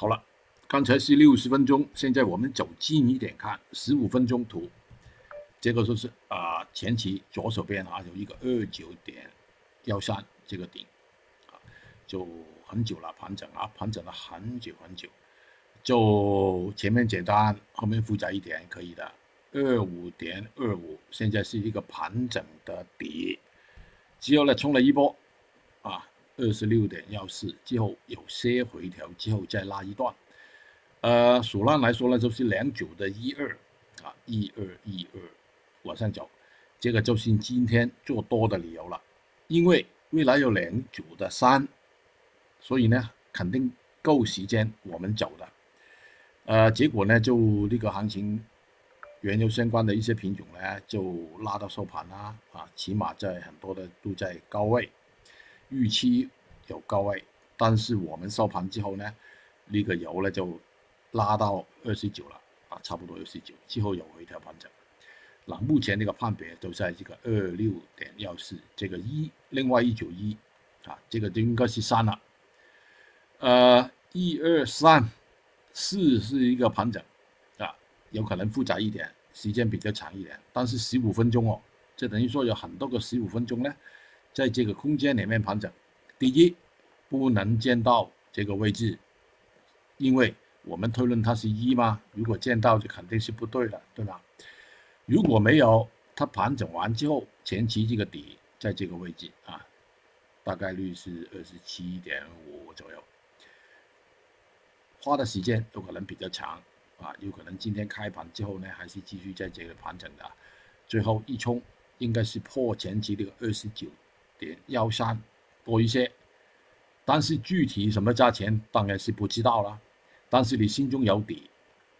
好了，刚才是六十分钟，现在我们走近一点看，十五分钟图，这个就是啊前期左手边啊有一个二九点幺三这个顶啊，就很久了盘整啊，盘整了很久很久，就前面简单，后面复杂一点可以的，二五点二五，现在是一个盘整的底，之后呢冲了一波。二十六点幺四之后有些回调之后再拉一段，呃，数量来说呢，就是两九的一二啊，一二一二往上走，这个就是今天做多的理由了，因为未来有两九的三，所以呢肯定够时间我们走的，呃，结果呢就那个行情，原油相关的一些品种呢就拉到收盘啦，啊，起码在很多的都在高位。预期有高位，但是我们收盘之后呢，呢个油呢就拉到二十九了啊，差不多二十九，之后有回调盘整。那目前这个判别都在这个二六点幺四，这个一，另外一九一啊，这个就应该是三了。呃，一二三四是一个盘整啊，有可能复杂一点，时间比较长一点，但是十五分钟哦，这等于说有很多个十五分钟呢。在这个空间里面盘整，第一不能见到这个位置，因为我们推论它是一吗？如果见到就肯定是不对的，对吧？如果没有，它盘整完之后，前期这个底在这个位置啊，大概率是二十七点五左右，花的时间有可能比较长啊，有可能今天开盘之后呢，还是继续在这个盘整的，最后一冲应该是破前期这个二十九。点幺三多一些，但是具体什么价钱当然是不知道了。但是你心中有底，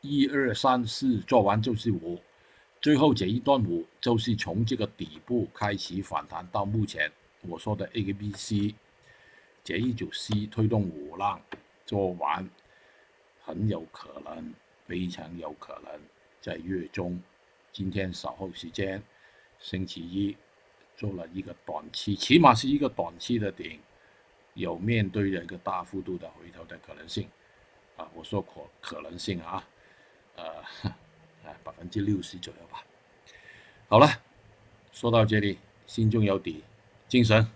一二三四做完就是五，最后这一段五就是从这个底部开始反弹到目前我说的 A、B、C 这一组 C 推动五浪做完，很有可能，非常有可能在月中，今天稍后时间，星期一。做了一个短期，起码是一个短期的顶，有面对的一个大幅度的回头的可能性，啊，我说可可能性啊，呃，啊百分之六十左右吧。好了，说到这里，心中有底，精神。